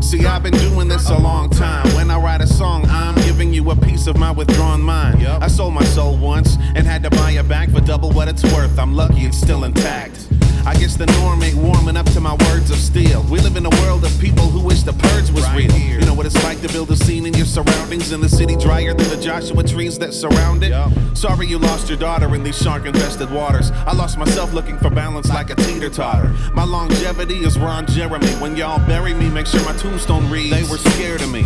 See, I've been doing this a long time. When I write a song, I'm you a piece of my withdrawn mind. I sold my soul once and had to buy it back for double what it's worth. I'm lucky it's still intact. I guess the norm ain't warming up to my words of steel. We live in a world of people who wish the purge was real. You know what it's like to build a scene in your surroundings in the city drier than the Joshua trees that surround it. Sorry you lost your daughter in these shark infested waters. I lost myself looking for balance like a teeter totter. My longevity is Ron Jeremy. When y'all bury me, make sure my tombstone reads. They were scared of me.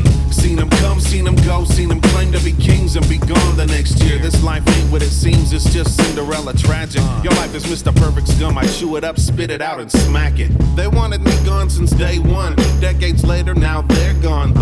Seen them come, seen them go, seen them claim to be kings and be gone the next year. This life ain't what it seems, it's just Cinderella tragic. Uh. Your life is Mr. Perfect's gum. I chew it up, spit it out, and smack it. They wanted me gone since day one. Decades later, now they're gone.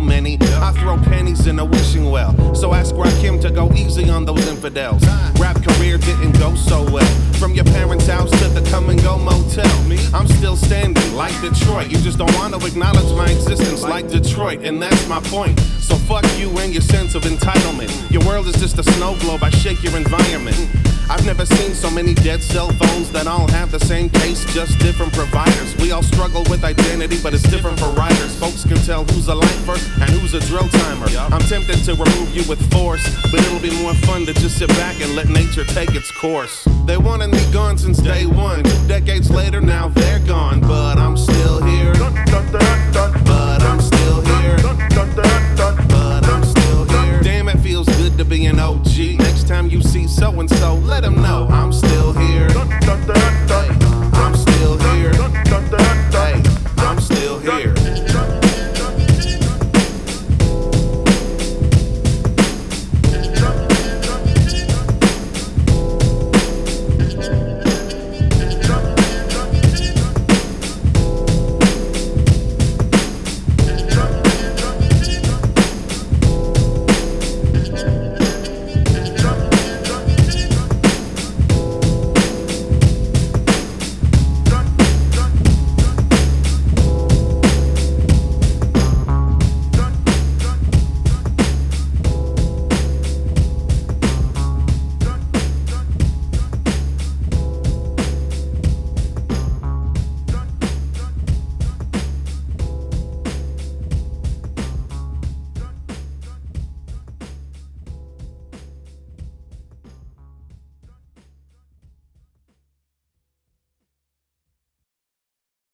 Many. I throw pennies in a wishing well. So ask Rakim to go easy on those infidels. Rap career didn't go so well. From your parents' house to the come and go motel. I'm still standing like Detroit. You just don't want to acknowledge my existence like Detroit, and that's my point. So fuck you and your sense of entitlement. Your world is just a snow globe. I shake your environment. I've never seen so many dead cell phones that all have the same case, just different providers. Struggle with identity, but it's different for writers. Folks can tell who's a lifer and who's a drill timer. I'm tempted to remove you with force, but it'll be more fun to just sit back and let nature take its course. They wanted me gone since day one. Two decades later, now